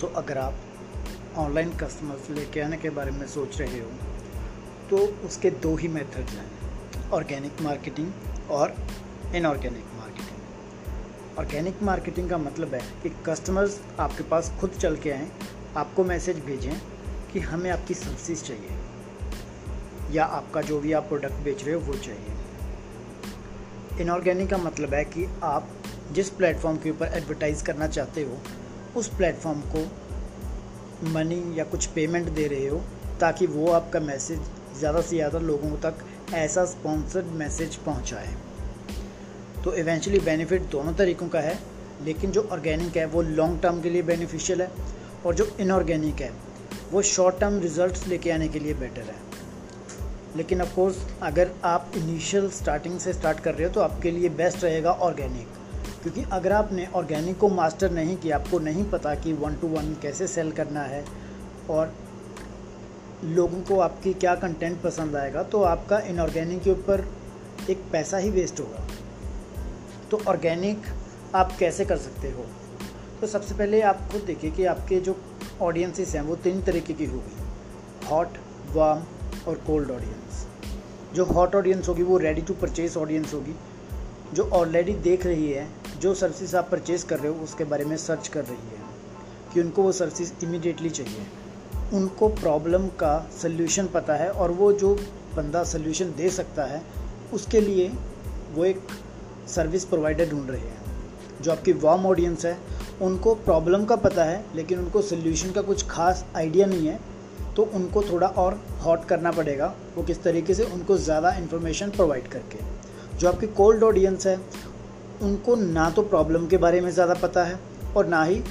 सो so, अगर आप online customers लेके आने के बारे में सोच रहे हो तो उसके दो ही मेथड्स हैं ऑर्गेनिक मार्केटिंग और इनऑर्गेनिक मार्केटिंग ऑर्गेनिक मार्केटिंग का मतलब है कि कस्टमर्स आपके पास खुद चल के आएँ आपको मैसेज भेजें कि हमें आपकी सर्विस चाहिए या आपका जो भी आप प्रोडक्ट बेच रहे हो वो चाहिए. इनऑर्गेनिक का मतलब है कि आप जिस प्लेटफॉर्म के ऊपर एडवर्टाइज़ करना चाहते हो उस प्लेटफॉर्म को मनी या कुछ पेमेंट दे रहे हो ताकि वो आपका मैसेज ज़्यादा से ज़्यादा लोगों तक ऐसा स्पॉन्सर्ड मैसेज पहुँचाए। तो इवेंचुअली बेनिफिट दोनों तरीक़ों का है, लेकिन जो ऑर्गेनिक है, वो लॉन्ग टर्म के लिए बेनिफिशियल है और जो इनऑर्गेनिक है, वो शॉर्ट टर्म रिजल्ट्स लेके आने के लिए बेटर है। लेकिन ऑफ़ कोर्स अगर आप इनिशियल स्टार्टिंग से स्टार्ट कर रहे हो तो आपके लिए बेस्ट रहेगा ऑर्गेनिक क्योंकि अगर आपने ऑर्गेनिक को मास्टर नहीं किया, आपको नहीं पता कि वन टू वन कैसे सेल करना है और लोगों को आपकी क्या कंटेंट पसंद आएगा तो आपका इनऑर्गेनिक के ऊपर एक पैसा ही वेस्ट होगा। तो ऑर्गेनिक आप कैसे कर सकते हो? तो सबसे पहले आप खुद देखिए कि आपके जो ऑडियंसिस हैं, वो तीन तरीके की होगी। हॉट वार्म और कोल्ड ऑडियंस जो हॉट ऑडियंस होगी, वो रेडी टू परचेज ऑडियंस होगी। जो ऑलरेडी देख रही है जो सर्विस आप परचेज कर रहे हो, उसके बारे में सर्च कर रही है, कि उनको वो सर्विस इमिडिएटली चाहिए। उनको प्रॉब्लम का सल्यूशन पता है और वो जो बंदा सल्यूशन दे सकता है, उसके लिए वो एक सर्विस प्रोवाइडर ढूंढ रहे हैं, जो आपकी वार्म ऑडियंस है। उनको प्रॉब्लम का पता है, लेकिन उनको सल्यूशन का कुछ खास आइडिया नहीं है तो उनको थोड़ा और हॉट करना पड़ेगा, वो किस तरीके से उनको ज़्यादा इन्फॉर्मेशन प्रोवाइड करके। जो आपकी कोल्ड ऑडियंस है उनको ना तो प्रॉब्लम के बारे में ज़्यादा पता है और ना ही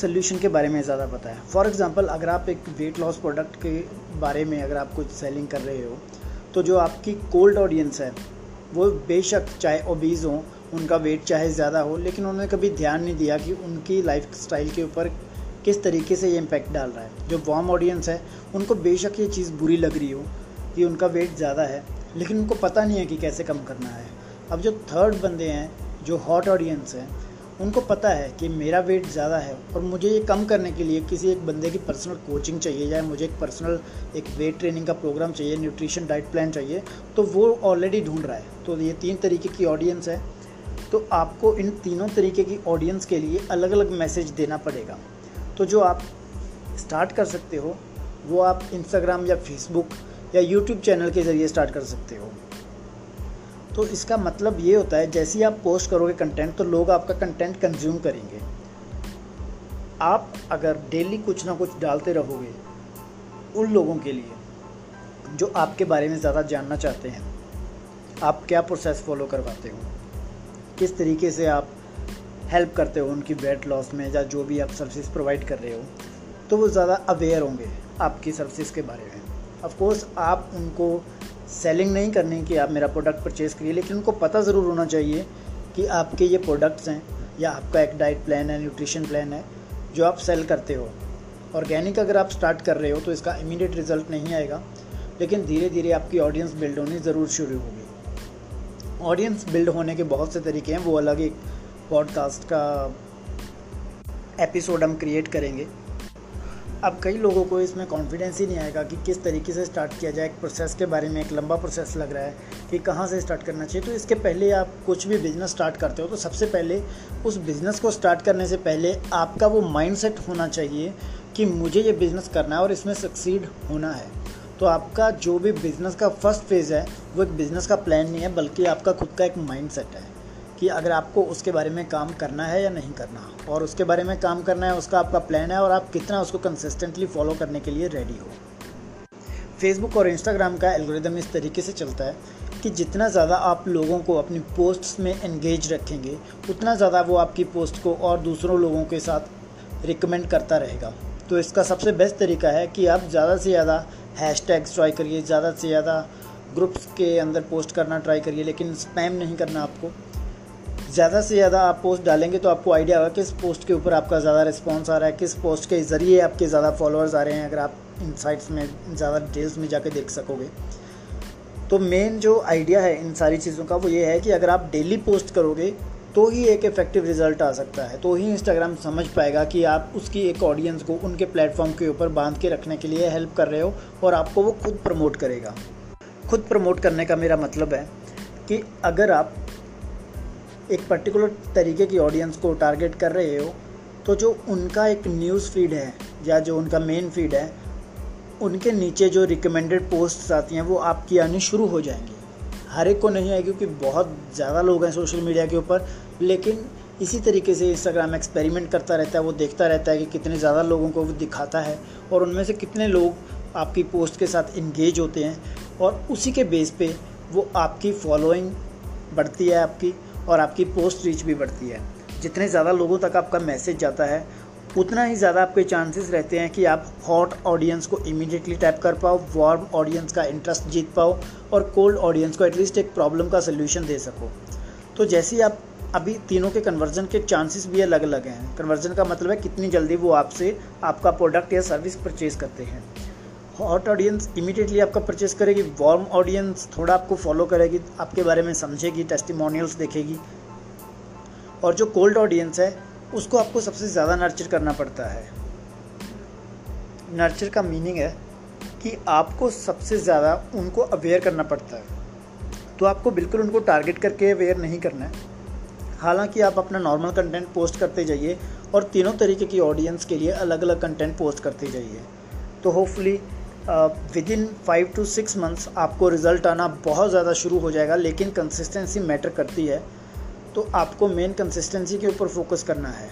सोल्यूशन के बारे में ज़्यादा पता है। फॉर एग्ज़ाम्पल अगर आप एक वेट लॉस प्रोडक्ट के बारे में अगर आप कुछ सेलिंग कर रहे हो तो जो आपकी कोल्ड ऑडियंस है, वो बेशक चाहे ओबीज हो, उनका वेट चाहे ज़्यादा हो, लेकिन उन्होंने कभी ध्यान नहीं दिया कि उनकी लाइफ स्टाइल के ऊपर किस तरीके से ये इम्पेक्ट डाल रहा है। जो वार्म ऑडियंस है, उनको बेशक ये चीज़ बुरी लग रही हो कि उनका वेट ज़्यादा है, लेकिन उनको पता नहीं है कि कैसे कम करना है। अब जो थर्ड बंदे हैं, जो हॉट ऑडियंस हैं, उनको पता है कि मेरा वेट ज़्यादा है और मुझे ये कम करने के लिए किसी एक बंदे की पर्सनल कोचिंग चाहिए, या मुझे एक पर्सनल एक वेट ट्रेनिंग का प्रोग्राम चाहिए न्यूट्रिशन डाइट प्लान चाहिए तो वो ऑलरेडी ढूंढ रहा है। तो ये तीन तरीके की ऑडियंस है। तो आपको इन तीनों तरीके की ऑडियंस के लिए अलग अलग मैसेज देना पड़ेगा। तो जो आप स्टार्ट कर सकते हो, वो आप इंस्टाग्राम या फेसबुक या यूट्यूब चैनल के ज़रिए स्टार्ट कर सकते हो। तो इसका मतलब ये होता है, जैसे ही आप पोस्ट करोगे कंटेंट तो लोग आपका कंटेंट कंज्यूम करेंगे। आप अगर डेली कुछ ना कुछ डालते रहोगे उन लोगों के लिए, जो आपके बारे में ज़्यादा जानना चाहते हैं, आप क्या प्रोसेस फॉलो करवाते हो? किस तरीके से आप हेल्प करते हो उनकी वेट लॉस में, या जो भी आप सर्विस प्रोवाइड कर रहे हो तो वो ज़्यादा अवेयर होंगे आपकी सर्विस के बारे में। ऑफ़ कोर्स आप उनको सेलिंग नहीं करनी कि आप मेरा प्रोडक्ट परचेज़ करिए, लेकिन उनको पता ज़रूर होना चाहिए कि आपके ये प्रोडक्ट्स हैं या आपका एक डाइट प्लान है न्यूट्रिशन प्लान है, जो आप सेल करते हो। ऑर्गेनिक अगर आप स्टार्ट कर रहे हो तो इसका इमीडिएट रिज़ल्ट नहीं आएगा, लेकिन धीरे धीरे आपकी ऑडियंस बिल्ड होनी ज़रूर शुरू होगी। ऑडियंस बिल्ड होने के बहुत से तरीके हैं, वो अलग एक पॉडकास्ट का एपिसोड हम क्रिएट करेंगे। अब कई लोगों को इसमें कॉन्फिडेंस ही नहीं आएगा कि किस तरीके से स्टार्ट किया जाए, एक प्रोसेस के बारे में एक लंबा प्रोसेस लग रहा है कि कहाँ से स्टार्ट करना चाहिए। तो इसके पहले आप कुछ भी बिज़नेस स्टार्ट करते हो तो सबसे पहले उस बिज़नेस को स्टार्ट करने से पहले आपका वो माइंड होना चाहिए कि मुझे ये बिज़नेस करना है और इसमें सक्सीड होना है। तो आपका जो भी बिज़नेस का फ़र्स्ट फ़ेज़ है, वो एक बिज़नेस का प्लान नहीं है, बल्कि आपका खुद का एक माइंड है। कि अगर आपको उसके बारे में काम करना है या नहीं करना, और उसके बारे में काम करना है, उसका आपका प्लान है, और आप कितना उसको कंसिस्टेंटली फॉलो करने के लिए रेडी हो। फेसबुक और इंस्टाग्राम का एल्गोरिदम इस तरीके से चलता है कि जितना ज़्यादा आप लोगों को अपनी पोस्ट्स में एंगेज रखेंगे, उतना ज़्यादा वो आपकी पोस्ट को और दूसरों लोगों के साथ रिकमेंड करता रहेगा। तो इसका सबसे बेस्ट तरीका है कि आप ज़्यादा से ज़्यादा हैश टैग्स ट्राई करिए, ज़्यादा से ज़्यादा ग्रुप्स के अंदर पोस्ट करना ट्राई करिए, लेकिन स्पैम नहीं करना आपको। ज़्यादा से ज़्यादा आप पोस्ट डालेंगे तो आपको आइडिया होगा किस पोस्ट के ऊपर आपका ज़्यादा रिस्पॉन्स आ रहा है, किस पोस्ट के ज़रिए आपके ज़्यादा फॉलोअर्स आ रहे हैं, अगर आप इन साइट्स में ज़्यादा डिटेल्स में जाके देख सकोगे। तो मेन जो आइडिया है इन सारी चीज़ों का वो ये है कि अगर आप डेली पोस्ट करोगे तो ही एक इफ़ेक्टिव रिज़ल्ट आ सकता है। तो ही इंस्टाग्राम समझ पाएगा कि आप उसकी एक ऑडियंस को उनके प्लेटफॉर्म के ऊपर बाँध के रखने के लिए हेल्प कर रहे हो और आपको वो खुद प्रमोट करेगा। खुद प्रमोट करने का मेरा मतलब है कि अगर आप एक पर्टिकुलर तरीके की ऑडियंस को टारगेट कर रहे हो तो जो उनका एक न्यूज़ फ़ीड है, या जो उनका मेन फ़ीड है, उनके नीचे जो रिकमेंडेड पोस्ट्स आती हैं, वो आपकी आनी शुरू हो जाएँगी। हर एक को नहीं आएगी क्योंकि बहुत ज़्यादा लोग हैं सोशल मीडिया के ऊपर, लेकिन इसी तरीके से इंस्टाग्राम एक्सपेरिमेंट करता रहता है, वो देखता रहता है कि कितने ज़्यादा लोगों को वो दिखाता है, और उनमें से कितने लोग आपकी पोस्ट के साथ इंगेज होते हैं, और उसी के बेस पे वो आपकी फॉलोइंग बढ़ती है, आपकी और आपकी पोस्ट रीच भी बढ़ती है। जितने ज़्यादा लोगों तक आपका मैसेज जाता है, उतना ही ज़्यादा आपके चांसेस रहते हैं कि आप हॉट ऑडियंस को इमीडिएटली टैप कर पाओ वार्म ऑडियंस का इंटरेस्ट जीत पाओ और कोल्ड ऑडियंस को एटलीस्ट एक प्रॉब्लम का सोल्यूशन दे सको। तो जैसे ही आप, अभी तीनों के कन्वर्जन के चांसेस भी अलग अलग हैं। कन्वर्जन का मतलब है कितनी जल्दी वो आपसे आपका प्रोडक्ट या सर्विस परचेज करते हैं। हॉट ऑडियंस इमीडिएटली आपका परचेस करेगी वार्म ऑडियंस थोड़ा आपको फॉलो करेगी, आपके बारे में समझेगी टेस्टिमोनियल्स देखेगी। और जो कोल्ड ऑडियंस है, उसको आपको सबसे ज़्यादा नर्चर करना पड़ता है। नर्चर का मीनिंग है कि आपको सबसे ज़्यादा उनको अवेयर करना पड़ता है। तो आपको बिल्कुल उनको टारगेट करके अवेयर नहीं करना है। हालाँकि आप अपना नॉर्मल कंटेंट पोस्ट करते जाइए और तीनों तरीके की ऑडियंस के लिए अलग अलग कंटेंट पोस्ट करते जाइए। तो hopefully within five to six months आपको रिज़ल्ट आना बहुत ज़्यादा शुरू हो जाएगा, लेकिन कंसिस्टेंसी मैटर करती है। तो आपको मेन कंसिस्टेंसी के ऊपर फोकस करना है।